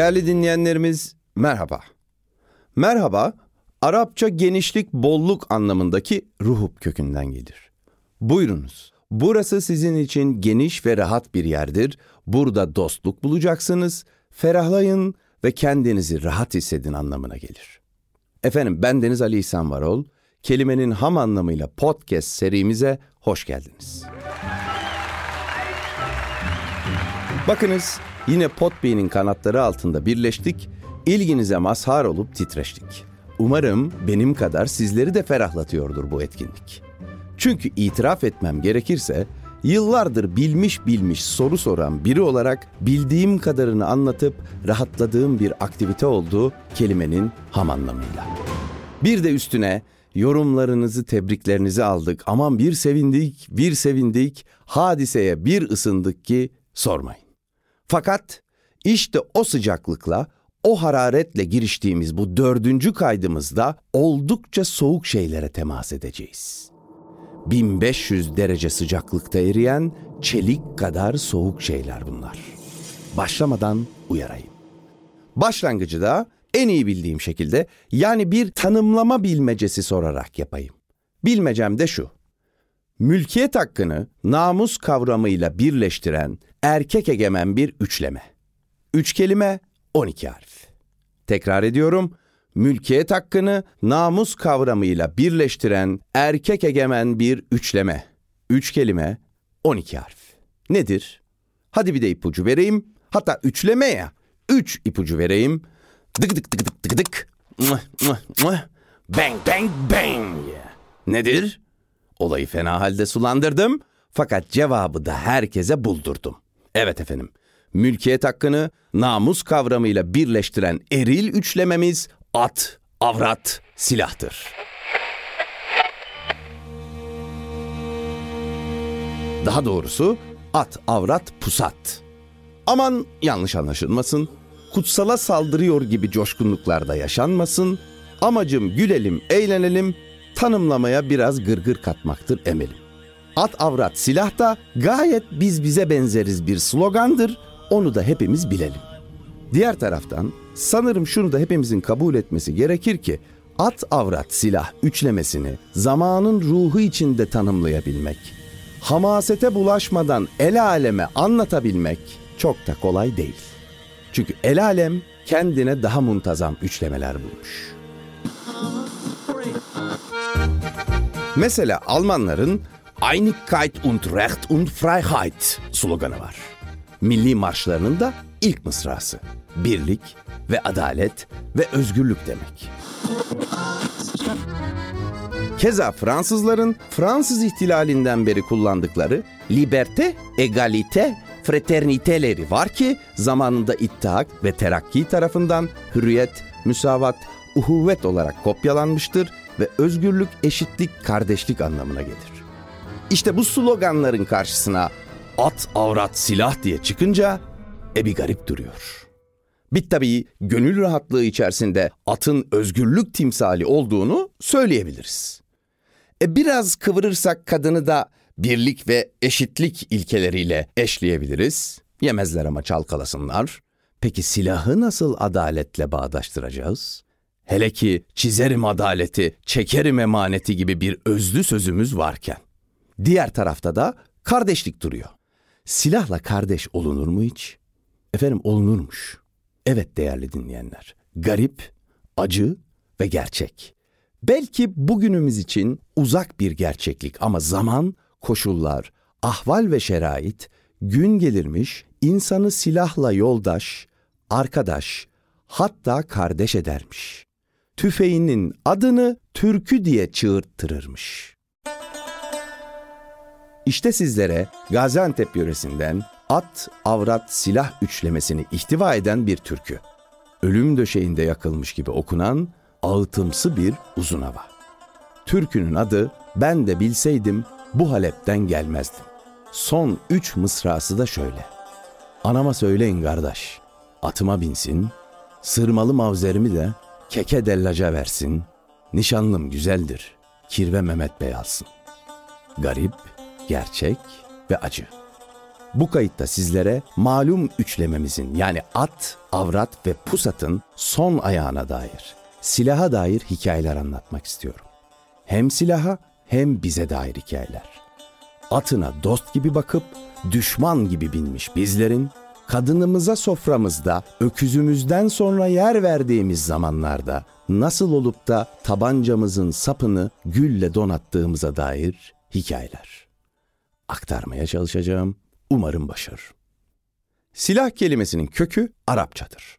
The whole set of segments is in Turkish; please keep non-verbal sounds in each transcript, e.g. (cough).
Değerli dinleyenlerimiz merhaba. Merhaba, Arapça genişlik, bolluk anlamındaki ruhub kökünden gelir. Buyurunuz. Burası sizin için geniş ve rahat bir yerdir. Burada dostluk bulacaksınız. Ferahlayın ve kendinizi rahat hissedin anlamına gelir. Efendim ben Deniz Ali İhsan Varol. Kelimenin ham anlamıyla podcast serimize hoş geldiniz. Bakınız Yine Potbey'in kanatları altında birleştik, ilginize mazhar olup titreştik. Umarım benim kadar sizleri de ferahlatıyordur bu etkinlik. Çünkü itiraf etmem gerekirse, yıllardır bilmiş bilmiş soru soran biri olarak bildiğim kadarını anlatıp rahatladığım bir aktivite oldu kelimenin ham anlamıyla. Bir de üstüne yorumlarınızı, tebriklerinizi aldık. Aman bir sevindik, bir sevindik, hadiseye bir ısındık ki sormayın. Fakat işte o sıcaklıkla, o hararetle giriştiğimiz bu dördüncü kaydımızda oldukça soğuk şeylere temas edeceğiz. 1500 derece sıcaklıkta eriyen çelik kadar soğuk şeyler bunlar. Başlamadan uyarayım. Başlangıcı da en iyi bildiğim şekilde yani bir tanımlama bilmecesi sorarak yapayım. Bilmecem de şu. Mülkiyet hakkını namus kavramıyla birleştiren erkek egemen bir üçleme. Üç kelime, 12 harf. Tekrar ediyorum, mülkiyet hakkını namus kavramıyla birleştiren erkek egemen bir üçleme. Üç kelime, 12 harf. Nedir? Hadi bir de ipucu vereyim. Hatta üçleme ya. Üç ipucu vereyim. Dık dık dık dık dık dık. Bang bang bang. Nedir? Olayı fena halde sulandırdım. Fakat cevabı da herkese buldurdum. Evet efendim. Mülkiyet hakkını namus kavramıyla birleştiren eril üçlememiz at, avrat, silahtır. Daha doğrusu at, avrat, pusat. Aman yanlış anlaşılmasın. Kutsala saldırıyor gibi coşkunluklarda yaşanmasın. Amacım gülelim, eğlenelim, tanımlamaya biraz gırgır katmaktır emelim. At avrat silah da gayet biz bize benzeriz bir slogandır. Onu da hepimiz bilelim. Diğer taraftan sanırım şunu da hepimizin kabul etmesi gerekir ki at avrat silah üçlemesini zamanın ruhu içinde tanımlayabilmek, hamasete bulaşmadan el aleme anlatabilmek çok da kolay değil. Çünkü el alem kendine daha muntazam üçlemeler bulmuş. Mesela Almanların Einigkeit und Recht und Freiheit sloganı var. Milli marşlarının da ilk mısrası. Birlik ve adalet ve özgürlük demek. Keza Fransızların Fransız ihtilalinden beri kullandıkları liberté, egalite, fraterniteleri var ki zamanında İttihat ve Terakki tarafından hürriyet, müsavat, uhuvvet olarak kopyalanmıştır ve özgürlük, eşitlik, kardeşlik anlamına gelir. İşte bu sloganların karşısına at, avrat, silah diye çıkınca e bir garip duruyor. Bir tabii gönül rahatlığı içerisinde atın özgürlük timsali olduğunu söyleyebiliriz. E biraz kıvırırsak kadını da birlik ve eşitlik ilkeleriyle eşleyebiliriz. Yemezler ama çalkalasınlar. Peki silahı nasıl adaletle bağdaştıracağız? Hele ki çizerim adaleti, çekerim emaneti gibi bir özlü sözümüz varken. Diğer tarafta da kardeşlik duruyor. Silahla kardeş olunur mu hiç? Efendim olunurmuş. Evet değerli dinleyenler. Garip, acı ve gerçek. Belki bugünümüz için uzak bir gerçeklik ama zaman, koşullar, ahval ve şerait gün gelirmiş insanı silahla yoldaş, arkadaş, hatta kardeş edermiş. Tüfeğinin adını türkü diye çığırttırırmış. İşte sizlere Gaziantep yöresinden at, avrat, silah üçlemesini ihtiva eden bir türkü. Ölüm döşeğinde yakılmış gibi okunan ağıtımsı bir uzun hava. Türkünün adı ben de bilseydim bu Halep'ten gelmezdim. Son üç mısrası da şöyle. Anama söyleyin kardeş, atıma binsin, sırmalı mavzerimi de keke dellaca versin, nişanlım güzeldir, kirve Mehmet Bey alsın. Garip, gerçek ve acı. Bu kayıtta sizlere malum üçlememizin yani at, avrat ve pusatın son ayağına dair, silaha dair hikayeler anlatmak istiyorum. Hem silaha hem bize dair hikayeler. Atına dost gibi bakıp düşman gibi binmiş bizlerin, kadınımıza soframızda öküzümüzden sonra yer verdiğimiz zamanlarda nasıl olup da tabancamızın sapını gülle donattığımıza dair hikayeler. Aktarmaya çalışacağım, umarım başarır. Silah kelimesinin kökü Arapçadır.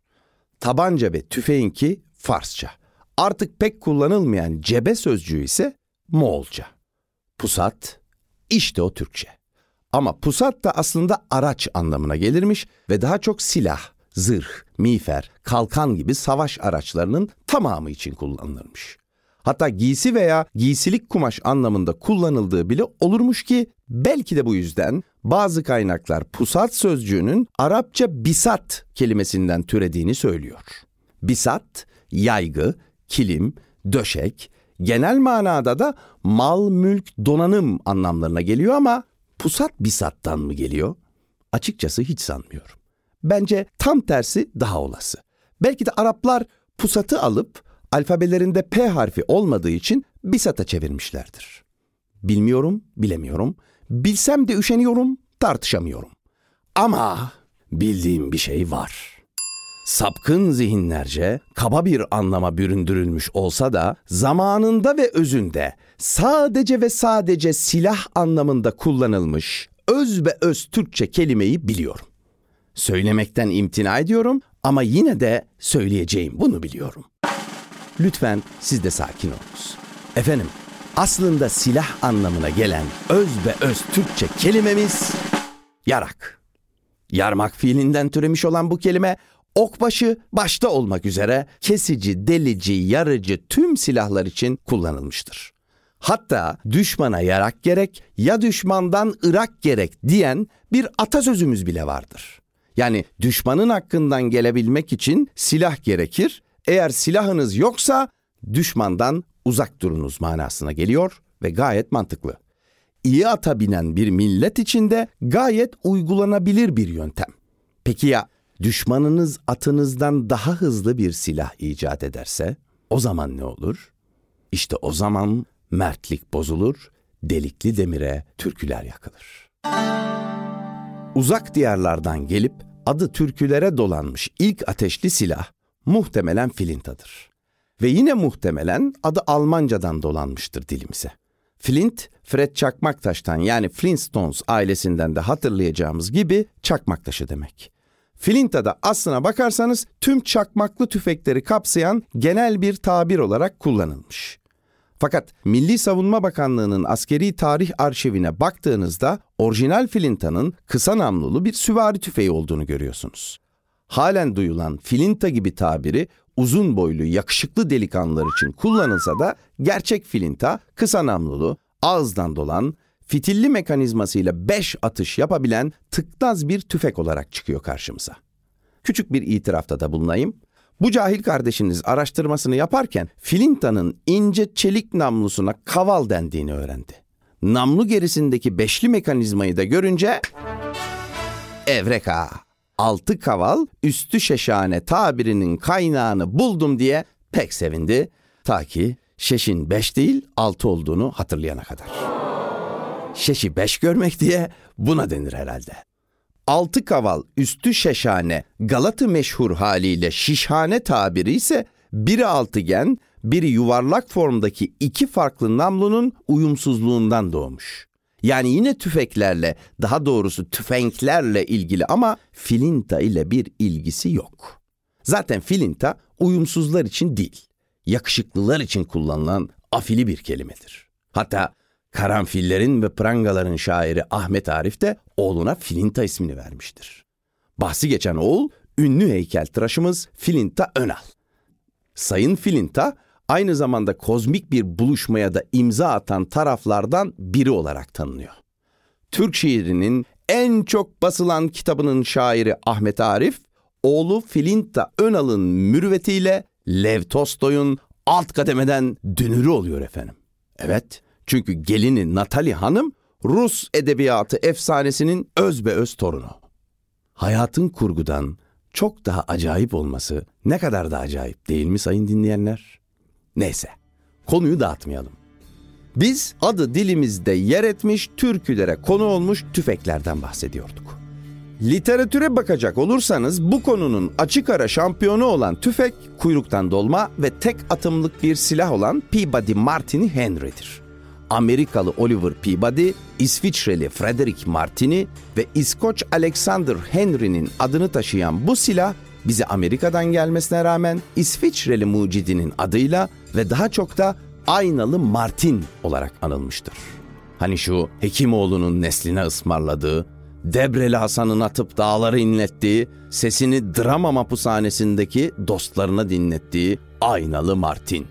Tabanca ve tüfeğinki Farsça. Artık pek kullanılmayan cebe sözcüğü ise Moğolca. Pusat, işte o Türkçe. Ama pusat da aslında araç anlamına gelirmiş ve daha çok silah, zırh, miğfer, kalkan gibi savaş araçlarının tamamı için kullanılırmış. Hatta giysi veya giysilik kumaş anlamında kullanıldığı bile olurmuş ki belki de bu yüzden bazı kaynaklar pusat sözcüğünün Arapça bisat kelimesinden türediğini söylüyor. Bisat, yaygı, kilim, döşek, genel manada da mal, mülk, donanım anlamlarına geliyor ama pusat bisattan mı geliyor? Açıkçası hiç sanmıyorum. Bence tam tersi daha olası. Belki de Araplar pusatı alıp alfabelerinde P harfi olmadığı için bisata çevirmişlerdir. Bilmiyorum, bilemiyorum. Bilsem de üşeniyorum, tartışamıyorum. Ama bildiğim bir şey var. Sapkın zihinlerce kaba bir anlama büründürülmüş olsa da zamanında ve özünde sadece ve sadece silah anlamında kullanılmış öz ve öz Türkçe kelimeyi biliyorum. Söylemekten imtina ediyorum ama yine de söyleyeceğim bunu biliyorum. Lütfen siz de sakin olunuz. Efendim, aslında silah anlamına gelen öz ve öz Türkçe kelimemiz yarak. Yarmak fiilinden türemiş olan bu kelime okbaşı başta olmak üzere kesici, delici, yarıcı tüm silahlar için kullanılmıştır. Hatta düşmana yarak gerek ya düşmandan ırak gerek diyen bir atasözümüz bile vardır. Yani düşmanın hakkından gelebilmek için silah gerekir. Eğer silahınız yoksa düşmandan uzak durunuz manasına geliyor ve gayet mantıklı. İyi ata binen bir millet içinde gayet uygulanabilir bir yöntem. Peki ya düşmanınız atınızdan daha hızlı bir silah icat ederse o zaman ne olur? İşte o zaman mertlik bozulur, delikli demire türküler yakılır. Uzak diyarlardan gelip adı türkülere dolanmış ilk ateşli silah muhtemelen filintadır. Ve yine muhtemelen adı Almancadan dolanmıştır dilimize. Flint, Fred Çakmaktaş'tan yani Flintstones ailesinden de hatırlayacağımız gibi çakmak taşı demek. Flinta da aslına bakarsanız tüm çakmaklı tüfekleri kapsayan genel bir tabir olarak kullanılmış. Fakat Milli Savunma Bakanlığı'nın askeri tarih arşivine baktığınızda orijinal Flinta'nın kısa namlulu bir süvari tüfeği olduğunu görüyorsunuz. Halen duyulan Flinta gibi tabiri uzun boylu yakışıklı delikanlılar için kullanılsa da gerçek Flinta kısa namlulu, ağızdan dolan, fitilli mekanizmasıyla 5 atış yapabilen tıknaz bir tüfek olarak çıkıyor karşımıza. Küçük bir itirafta da bulunayım. Bu cahil kardeşiniz araştırmasını yaparken Flinta'nın ince çelik namlusuna kaval dendiğini öğrendi. Namlu gerisindeki beşli mekanizmayı da görünce Evreka! Altı kaval üstü şeşane tabirinin kaynağını buldum diye Pek sevindi ta ki şeşin beş değil altı olduğunu hatırlayana kadar. Şeşi beş görmek diye buna denir herhalde. Altı kaval üstü şeşhane Galatı meşhur haliyle şişhane tabiri ise biri altıgen, biri yuvarlak formdaki iki farklı namlunun uyumsuzluğundan doğmuş. Yani yine tüfeklerle, daha doğrusu tüfenklerle ilgili ama filinta ile bir ilgisi yok. Zaten filinta uyumsuzlar için değil, yakışıklılar için kullanılan afili bir kelimedir. Hatta karanfillerin ve prangaların şairi Ahmet Arif de oğluna Filinta ismini vermiştir. Bahsi geçen oğul ünlü heykeltıraşımız Filinta Önal. Sayın Filinta aynı zamanda kozmik bir buluşmaya da imza atan taraflardan biri olarak tanınıyor. Türk şiirinin en çok basılan kitabının şairi Ahmet Arif, oğlu Filinta Önal'ın mürüvvetiyle Lev Tolstoy'un alt kademeden dünürü oluyor efendim. Evet, çünkü gelini Natali Hanım Rus edebiyatı efsanesinin öz be öz torunu. Hayatın kurgudan çok daha acayip olması ne kadar da acayip değil mi sayın dinleyenler? Neyse, konuyu dağıtmayalım. Biz adı dilimizde yer etmiş türkülere konu olmuş tüfeklerden bahsediyorduk. Literatüre bakacak olursanız bu konunun açık ara şampiyonu olan tüfek kuyruktan dolma ve tek atımlık bir silah olan Peabody Martini Henry'dir. Amerikalı Oliver Peabody, İsviçreli Frederick Martini ve İskoç Alexander Henry'nin adını taşıyan bu silah bize Amerika'dan gelmesine rağmen İsviçreli mucidinin adıyla ve daha çok da Aynalı Martin olarak anılmıştır. Hani şu Hekimoğlu'nun nesline ısmarladığı, Debreli Hasan'ın atıp dağları inlettiği, sesini drama mapushanesindeki dostlarına dinlettiği Aynalı Martin.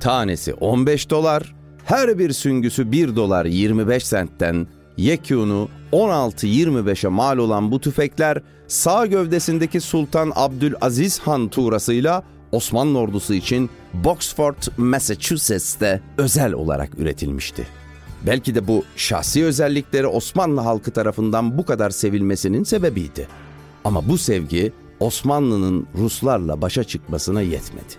Tanesi 15 dolar, her bir süngüsü 1 dolar 25 sentten yekûnu 16-25'e mal olan bu tüfekler sağ gövdesindeki Sultan Abdülaziz Han tuğrasıyla Osmanlı ordusu için Boxford, Massachusetts'te özel olarak üretilmişti. Belki de bu şahsi özellikleri Osmanlı halkı tarafından bu kadar sevilmesinin sebebiydi. Ama bu sevgi Osmanlı'nın Ruslarla başa çıkmasına yetmedi.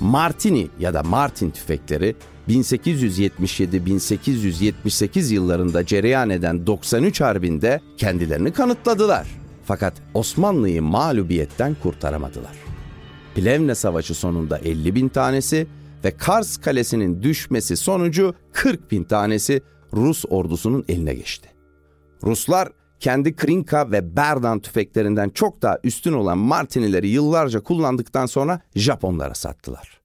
Martini ya da Martin tüfekleri 1877-1878 yıllarında cereyan eden 93 Harbi'nde kendilerini kanıtladılar. Fakat Osmanlı'yı mağlubiyetten kurtaramadılar. Plevne Savaşı sonunda 50 bin tanesi ve Kars Kalesi'nin düşmesi sonucu 40 bin tanesi Rus ordusunun eline geçti. Ruslar kendi Krinka ve Berdan tüfeklerinden çok daha üstün olan Martinileri yıllarca kullandıktan sonra Japonlara sattılar.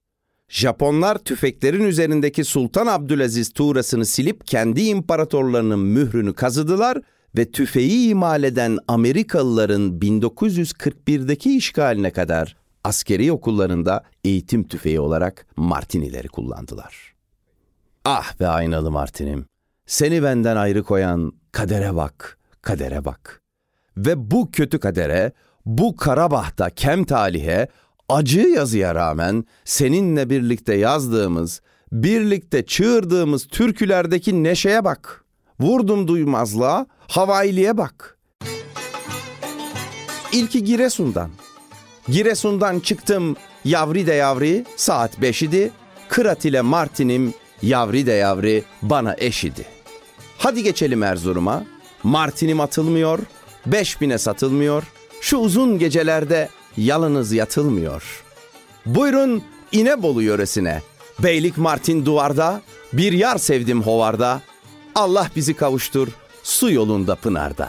Japonlar tüfeklerin üzerindeki Sultan Abdülaziz tuğrasını silip kendi imparatorlarının mührünü kazıdılar ve tüfeği imal eden Amerikalıların 1941'deki işgaline kadar askeri okullarında eğitim tüfeği olarak Martinileri kullandılar. Ah be aynalı Martinim, seni benden ayrı koyan kadere bak, kadere bak. Ve bu kötü kadere, bu Karabah'ta kem talihe, acı yazıya rağmen seninle birlikte yazdığımız, birlikte çığırdığımız türkülerdeki neşeye bak. Vurdum duymazlığa, havailiye bak. İlki Giresun'dan. Giresun'dan çıktım yavri de yavri saat beş idi. Kırat ile Martin'im yavri de yavri bana eş idi. Hadi geçelim Erzurum'a. Martin'im atılmıyor, beş bine satılmıyor. Şu uzun gecelerde yalınız yatılmıyor. Buyurun İnebolu yöresine. Beylik Martin duvarda, bir yar sevdim hovarda. Allah bizi kavuştur su yolunda pınarda.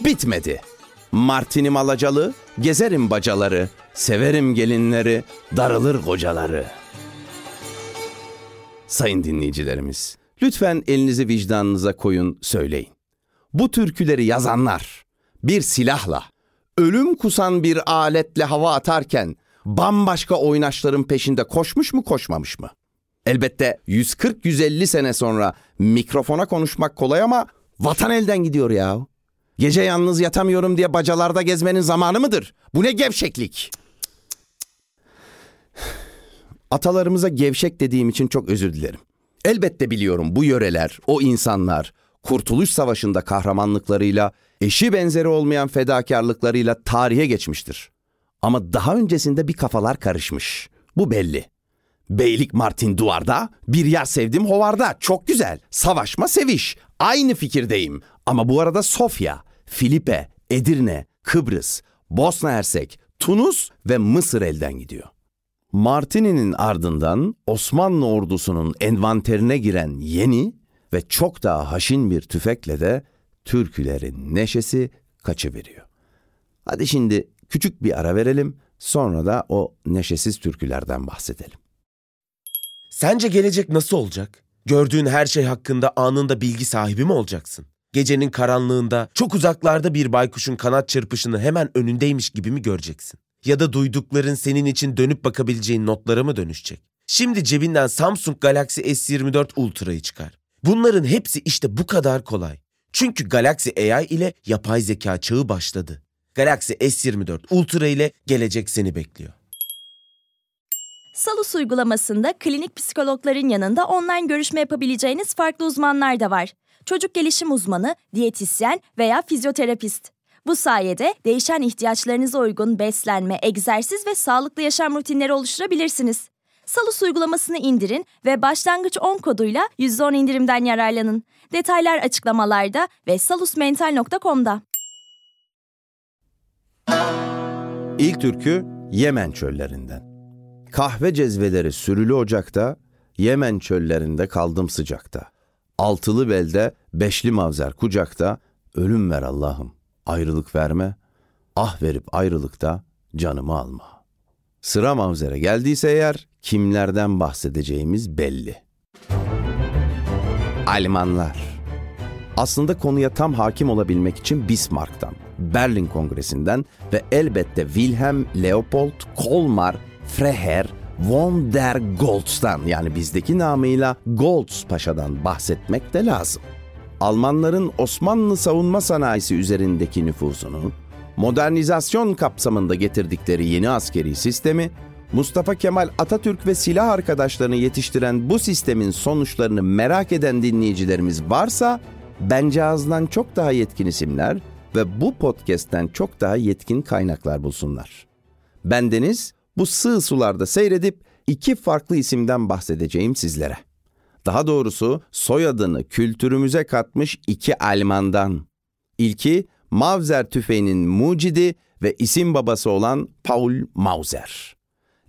Bitmedi. Martinim alacalı, gezerim bacaları, severim gelinleri, darılır kocaları. Sayın dinleyicilerimiz, lütfen elinizi vicdanınıza koyun, söyleyin. Bu türküleri yazanlar bir silahla, ölüm kusan bir aletle hava atarken bambaşka oynaşların peşinde koşmuş mu koşmamış mı? Elbette 140-150 sene sonra mikrofona konuşmak kolay ama vatan elden gidiyor ya. Gece yalnız yatamıyorum diye bacalarda gezmenin zamanı mıdır? Bu ne gevşeklik? Atalarımıza gevşek dediğim için çok özür dilerim. Elbette biliyorum bu yöreler, o insanlar Kurtuluş Savaşı'nda kahramanlıklarıyla, eşi benzeri olmayan fedakarlıklarıyla tarihe geçmiştir. Ama daha öncesinde bir kafalar karışmış. Bu belli. Beylik Martin duvarda, bir yer sevdim hovarda. Çok güzel. Savaşma seviş. Aynı fikirdeyim. Ama bu arada Sofya, Filipe, Edirne, Kıbrıs, Bosna Hersek, Tunus ve Mısır elden gidiyor. Martini'nin ardından Osmanlı ordusunun envanterine giren yeni ve çok daha haşin bir tüfekle de Türkülerin neşesi kaçıveriyor. Hadi şimdi küçük bir ara verelim, sonra da o neşesiz türkülerden bahsedelim. Sence gelecek nasıl olacak? Gördüğün her şey hakkında anında bilgi sahibi mi olacaksın? Gecenin karanlığında çok uzaklarda bir baykuşun kanat çırpışını hemen önündeymiş gibi mi göreceksin? Ya da duydukların senin için dönüp bakabileceğin notlara mı dönüşecek? Şimdi cebinden Samsung Galaxy S24 Ultra'yı çıkar. Bunların hepsi işte bu kadar kolay. Çünkü Galaxy AI ile yapay zeka çağı başladı. Galaxy S24 Ultra ile gelecek seni bekliyor. Salus uygulamasında klinik psikologların yanında online görüşme yapabileceğiniz farklı uzmanlar da var. Çocuk gelişim uzmanı, diyetisyen veya fizyoterapist. Bu sayede değişen ihtiyaçlarınıza uygun beslenme, egzersiz ve sağlıklı yaşam rutinleri oluşturabilirsiniz. Salus uygulamasını indirin ve başlangıç 10 koduyla %10 indirimden yararlanın. Detaylar açıklamalarda ve salusmental.com'da. İlk türkü Yemen çöllerinden. Kahve cezveleri sürülü ocakta, Yemen çöllerinde kaldım sıcakta. Altılı belde, beşli mavzer kucakta, ölüm ver Allah'ım, ayrılık verme, ah verip ayrılıkta canımı alma. Sıra mavzere geldiyse eğer, kimlerden bahsedeceğimiz belli. Almanlar. Aslında konuya tam hakim olabilmek için Bismarck'tan, Berlin Kongresi'nden ve elbette Wilhelm Leopold Kolmar Freher von der Goltz'tan yani bizdeki namıyla Goltz Paşa'dan bahsetmek de lazım. Almanların Osmanlı savunma sanayisi üzerindeki nüfuzunu, modernizasyon kapsamında getirdikleri yeni askeri sistemi, Mustafa Kemal Atatürk ve silah arkadaşlarını yetiştiren bu sistemin sonuçlarını merak eden dinleyicilerimiz varsa, bence ağızdan çok daha yetkin isimler ve bu podcast'ten çok daha yetkin kaynaklar bulsunlar. Ben Deniz, bu sığ sularda seyredip iki farklı isimden bahsedeceğim sizlere. Daha doğrusu soyadını kültürümüze katmış iki Almandan. İlki Mauser tüfeğinin mucidi ve isim babası olan Paul Mauser.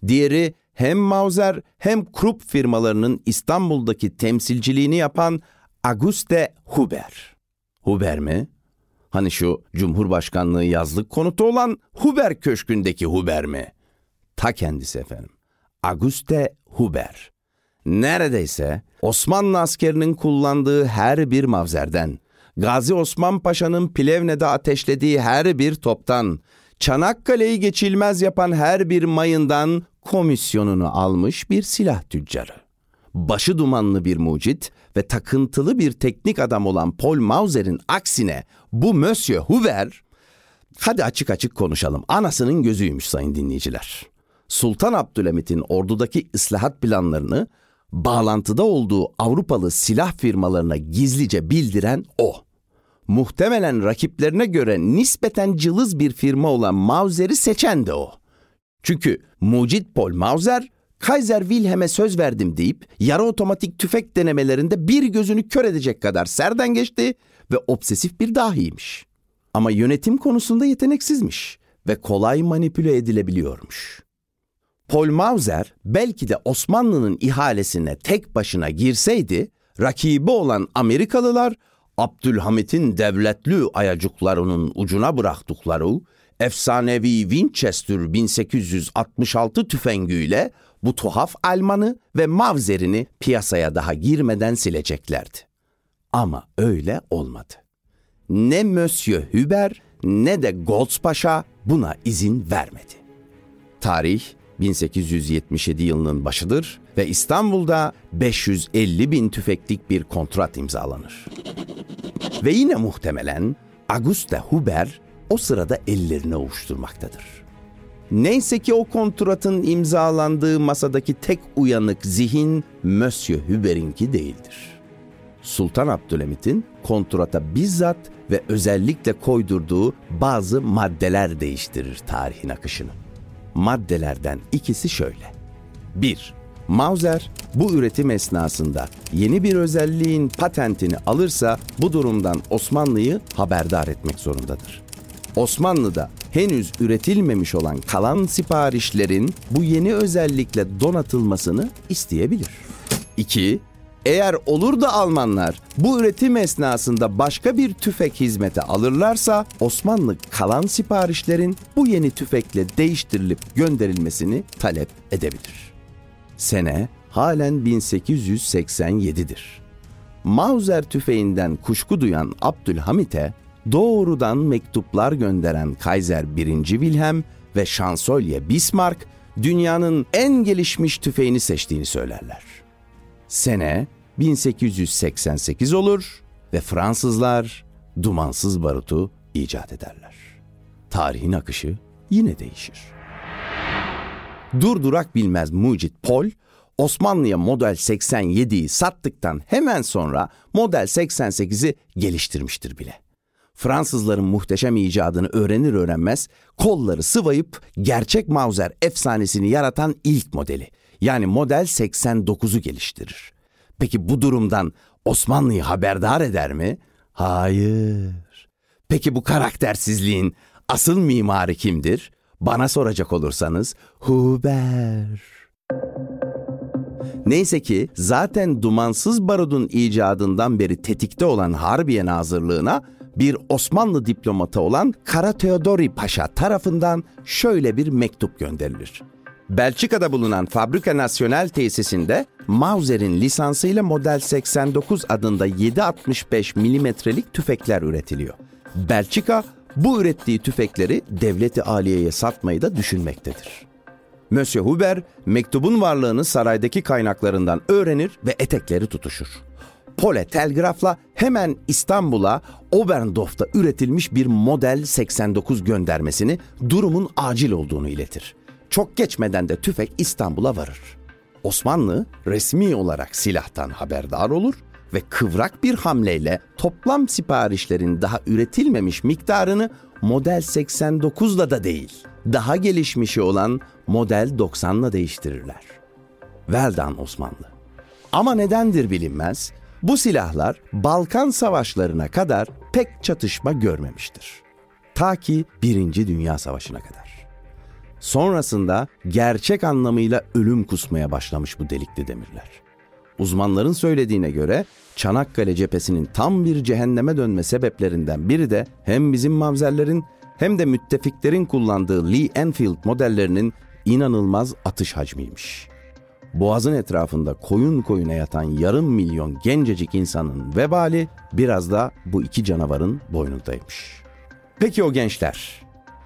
Diğeri hem Mauser hem Krupp firmalarının İstanbul'daki temsilciliğini yapan Auguste Huber. Huber mi? Hani şu Cumhurbaşkanlığı yazlık konutu olan Huber Köşkü'ndeki Huber mi? Ta kendisi efendim. Auguste Huber. Neredeyse Osmanlı askerinin kullandığı her bir mavzerden, Gazi Osman Paşa'nın Plevne'de ateşlediği her bir toptan, Çanakkale'yi geçilmez yapan her bir mayından komisyonunu almış bir silah tüccarı. Başı dumanlı bir mucit ve takıntılı bir teknik adam olan Paul Mauser'in aksine bu Monsieur Huber, hadi açık açık konuşalım, anasının gözüymüş sayın dinleyiciler. Sultan Abdülhamit'in ordudaki ıslahat planlarını bağlantıda olduğu Avrupalı silah firmalarına gizlice bildiren o. Muhtemelen rakiplerine göre nispeten cılız bir firma olan Mauser'i seçen de o. Çünkü Mucit Paul Mauser, Kaiser Wilhelm'e söz verdim deyip yarı otomatik tüfek denemelerinde bir gözünü kör edecek kadar serden geçti ve obsesif bir dahiymiş. Ama yönetim konusunda yeteneksizmiş ve kolay manipüle edilebiliyormuş. Paul Mauser belki de Osmanlı'nın ihalesine tek başına girseydi, rakibi olan Amerikalılar Abdülhamit'in devletli ayacuklarının ucuna bıraktıkları efsanevi Winchester 1866 tüfengüyle bu tuhaf Almanı ve Mavzer'ini piyasaya daha girmeden sileceklerdi. Ama öyle olmadı. Ne Monsieur Hüber ne de Goldspaşa buna izin vermedi. Tarih 1877 yılının başıdır ve İstanbul'da 550 bin tüfeklik bir kontrat imzalanır. Ve yine muhtemelen Auguste Huber o sırada ellerini ovuşturmaktadır. Neyse ki o kontratın imzalandığı masadaki tek uyanık zihin Monsieur Huber'inki değildir. Sultan Abdülhamit'in kontrata bizzat ve özellikle koydurduğu bazı maddeler değiştirir tarihin akışını maddelerden ikisi şöyle. 1. Mauser bu üretim esnasında yeni bir özelliğin patentini alırsa bu durumdan Osmanlı'yı haberdar etmek zorundadır. Osmanlı'da henüz üretilmemiş olan kalan siparişlerin bu yeni özellikle donatılmasını isteyebilir. 2. Eğer olur da Almanlar bu üretim esnasında başka bir tüfek hizmete alırlarsa Osmanlı kalan siparişlerin bu yeni tüfekle değiştirilip gönderilmesini talep edebilir. Sene halen 1887'dir. Mauser tüfeğinden kuşku duyan Abdülhamit'e doğrudan mektuplar gönderen Kaiser 1. Wilhelm ve Şansölye Bismarck dünyanın en gelişmiş tüfeğini seçtiğini söylerler. Sene 1888 olur ve Fransızlar dumansız barutu icat ederler. Tarihin akışı yine değişir. Durdurak bilmez mucit Pol, Osmanlı'ya Model 87'yi sattıktan hemen sonra Model 88'i geliştirmiştir bile. Fransızların muhteşem icadını öğrenir öğrenmez kolları sıvayıp gerçek Mauser efsanesini yaratan ilk modeli yani Model 89'u geliştirir. Peki bu durumdan Osmanlı'yı haberdar eder mi? Hayır. Peki bu karaktersizliğin asıl mimarı kimdir? Bana soracak olursanız Huber. Neyse ki zaten dumansız barudun icadından beri tetikte olan Harbiye Nazırlığına bir Osmanlı diplomatı olan Kara Teodori Paşa tarafından şöyle bir mektup gönderilir. Belçika'da bulunan Fabrika Nasyonel tesisinde Mauser'in lisansıyla Model 89 adında 7.65 milimetrelik tüfekler üretiliyor. Belçika bu ürettiği tüfekleri devleti aliyeye satmayı da düşünmektedir. Monsieur Huber mektubun varlığını saraydaki kaynaklarından öğrenir ve etekleri tutuşur. Pole telgrafla hemen İstanbul'a Oberndorf'ta üretilmiş bir model 89 göndermesini durumun acil olduğunu iletir. Çok geçmeden de tüfek İstanbul'a varır. Osmanlı resmi olarak silahtan haberdar olur ve kıvrak bir hamleyle toplam siparişlerin daha üretilmemiş miktarını model 89'la da değil, daha gelişmişi olan model 90'la değiştirirler. Veldan Osmanlı. Ama nedendir bilinmez, bu silahlar Balkan savaşlarına kadar pek çatışma görmemiştir. Ta ki Birinci Dünya Savaşı'na kadar. Sonrasında gerçek anlamıyla ölüm kusmaya başlamış bu delikli demirler. Uzmanların söylediğine göre Çanakkale cephesinin tam bir cehenneme dönme sebeplerinden biri de hem bizim mavzerlerin hem de müttefiklerin kullandığı Lee Enfield modellerinin inanılmaz atış hacmiymiş. Boğazın etrafında koyun koyuna yatan yarım milyon gencecik insanın vebali biraz da bu iki canavarın boynundaymış. Peki o gençler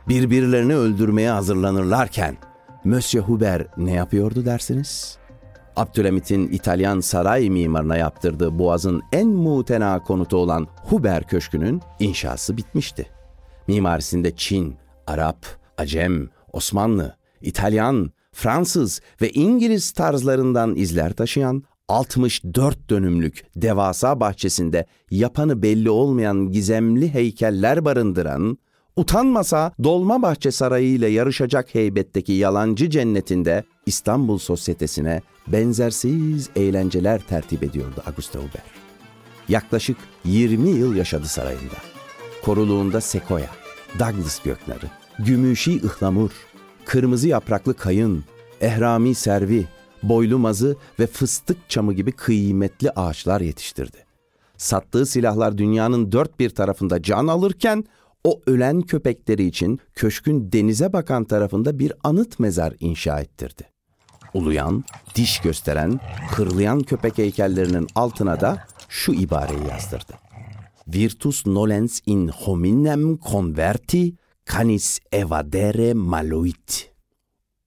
birbirlerini öldürmeye hazırlanırlarken Monsieur Huber ne yapıyordu dersiniz? Abdülhamit'in İtalyan saray mimarına yaptırdığı Boğaz'ın en mutena konutu olan Huber Köşkü'nün inşası bitmişti. Mimarisinde Çin, Arap, Acem, Osmanlı, İtalyan, Fransız ve İngiliz tarzlarından izler taşıyan 64 dönümlük devasa bahçesinde yapanı belli olmayan gizemli heykeller barındıran, utanmasa Dolmabahçe Sarayı ile yarışacak heybetteki yalancı cennetinde İstanbul sosyetesine benzersiz eğlenceler tertip ediyordu Auguste Huber. Yaklaşık 20 yıl yaşadı sarayında. Koruluğunda sekoya, Douglas göknarı, gümüşi ıhlamur, kırmızı yapraklı kayın, ehrami servi, boylu mazı ve fıstık çamı gibi kıymetli ağaçlar yetiştirdi. Sattığı silahlar dünyanın dört bir tarafında can alırken o ölen köpekleri için köşkün denize bakan tarafında bir anıt mezar inşa ettirdi. Uluyan, diş gösteren, kırlayan köpek heykellerinin altına da şu ibareyi yazdırdı. Virtus nolens in hominem converti canis evadere maluit.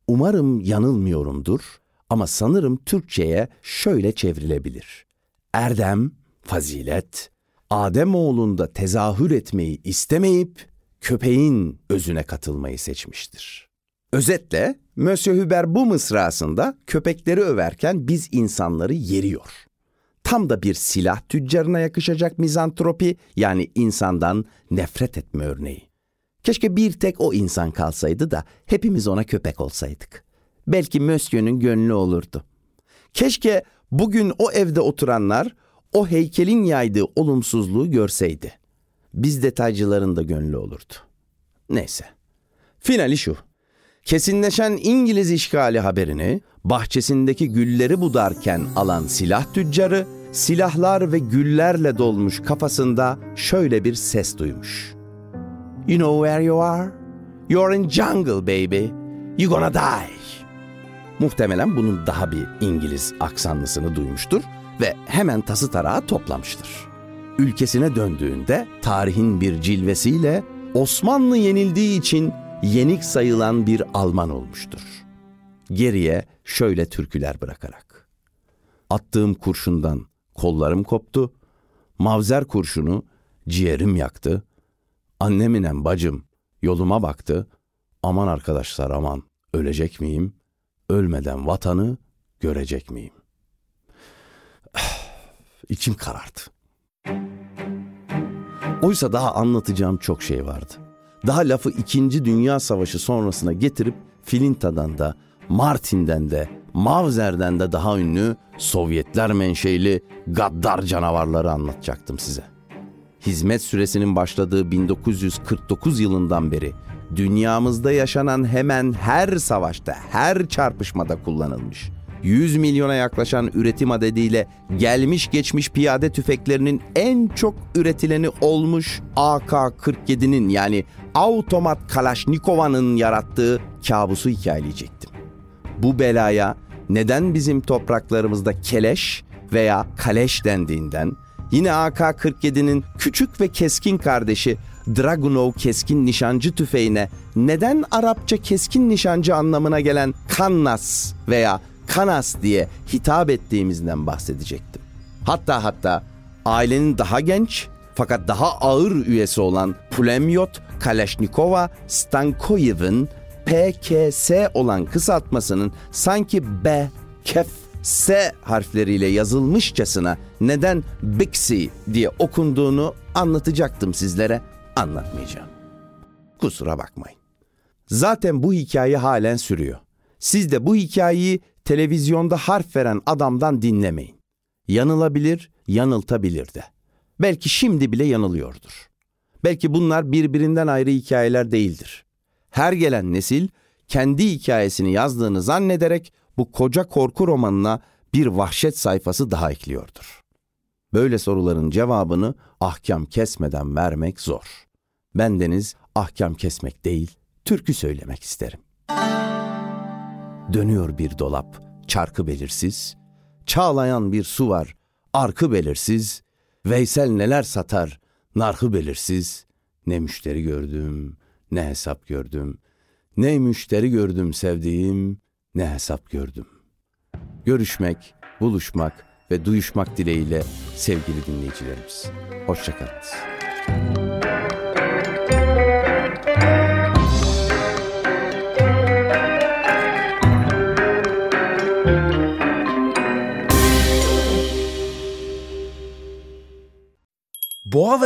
Umarım yanılmıyorumdur ama sanırım Türkçe'ye şöyle çevrilebilir. Erdem, fazilet, Adem oğlunda tezahür etmeyi istemeyip köpeğin özüne katılmayı seçmiştir. Özetle Monsieur Hubert bu mısrasında köpekleri överken biz insanları yeriyor. Tam da bir silah tüccarına yakışacak mizantropi yani insandan nefret etme örneği. Keşke bir tek o insan kalsaydı da hepimiz ona köpek olsaydık. belki Mösyö'nün gönlü olurdu. Keşke bugün o evde oturanlar o heykelin yaydığı olumsuzluğu görseydi. Biz detaycıların da gönlü olurdu. Neyse. Finali şu. Kesinleşen İngiliz işgali haberini bahçesindeki gülleri budarken alan silah tüccarı silahlar ve güllerle dolmuş kafasında şöyle bir ses duymuş. You know where you are? You're in jungle baby. You gonna die. Muhtemelen bunun daha bir İngiliz aksanlısını duymuştur ve hemen tası tarağı toplamıştır. Ülkesine döndüğünde tarihin bir cilvesiyle Osmanlı yenildiği için yenik sayılan bir Alman olmuştur. Geriye şöyle türküler bırakarak. Attığım kurşundan kollarım koptu, mavzer kurşunu ciğerim yaktı, anneminen bacım yoluma baktı, aman arkadaşlar aman ölecek miyim, ölmeden vatanı görecek miyim? (sighs) İçim karardı. Oysa daha anlatacağım çok şey vardı. Daha lafı 2. Dünya Savaşı sonrasına getirip Filinta'dan da, Martin'den de, Mavzer'den de daha ünlü Sovyetler menşeili gaddar canavarları anlatacaktım size. Hizmet süresinin başladığı 1949 yılından beri dünyamızda yaşanan hemen her savaşta, her çarpışmada kullanılmış. 100 milyona yaklaşan üretim adediyle gelmiş geçmiş piyade tüfeklerinin en çok üretileni olmuş AK-47'nin yani Automat Kalaşnikova'nın yarattığı kabusu hikayeleyecektim. Bu belaya neden bizim topraklarımızda keleş veya kaleş dendiğinden, yine AK-47'nin küçük ve keskin kardeşi Dragunov keskin nişancı tüfeğine neden Arapça keskin nişancı anlamına gelen kannas veya kanas diye hitap ettiğimizden bahsedecektim. Hatta hatta ailenin daha genç fakat daha ağır üyesi olan Pulemyot Kalashnikova Stankoyev'in PKS olan kısaltmasının sanki B, kef, S harfleriyle yazılmışçasına neden Bixi diye okunduğunu anlatacaktım sizlere, anlatmayacağım. Kusura bakmayın. Zaten bu hikaye halen sürüyor. Siz de bu hikayeyi televizyonda harf veren adamdan dinlemeyin. Yanılabilir, yanıltabilir de. Belki şimdi bile yanılıyordur. Belki bunlar birbirinden ayrı hikayeler değildir. Her gelen nesil kendi hikayesini yazdığını zannederek bu koca korku romanına bir vahşet sayfası daha ekliyordur. Böyle soruların cevabını ahkam kesmeden vermek zor. Bendeniz ahkam kesmek değil, türkü söylemek isterim. Dönüyor bir dolap, çarkı belirsiz. Çağlayan bir su var, arkı belirsiz. Veysel neler satar, narhı belirsiz. Ne müşteri gördüm, ne hesap gördüm. Ne müşteri gördüm sevdiğim, ne hesap gördüm. Görüşmek, buluşmak ve duyuşmak dileğiyle sevgili dinleyicilerimiz. Hoşçakalınız. Boğa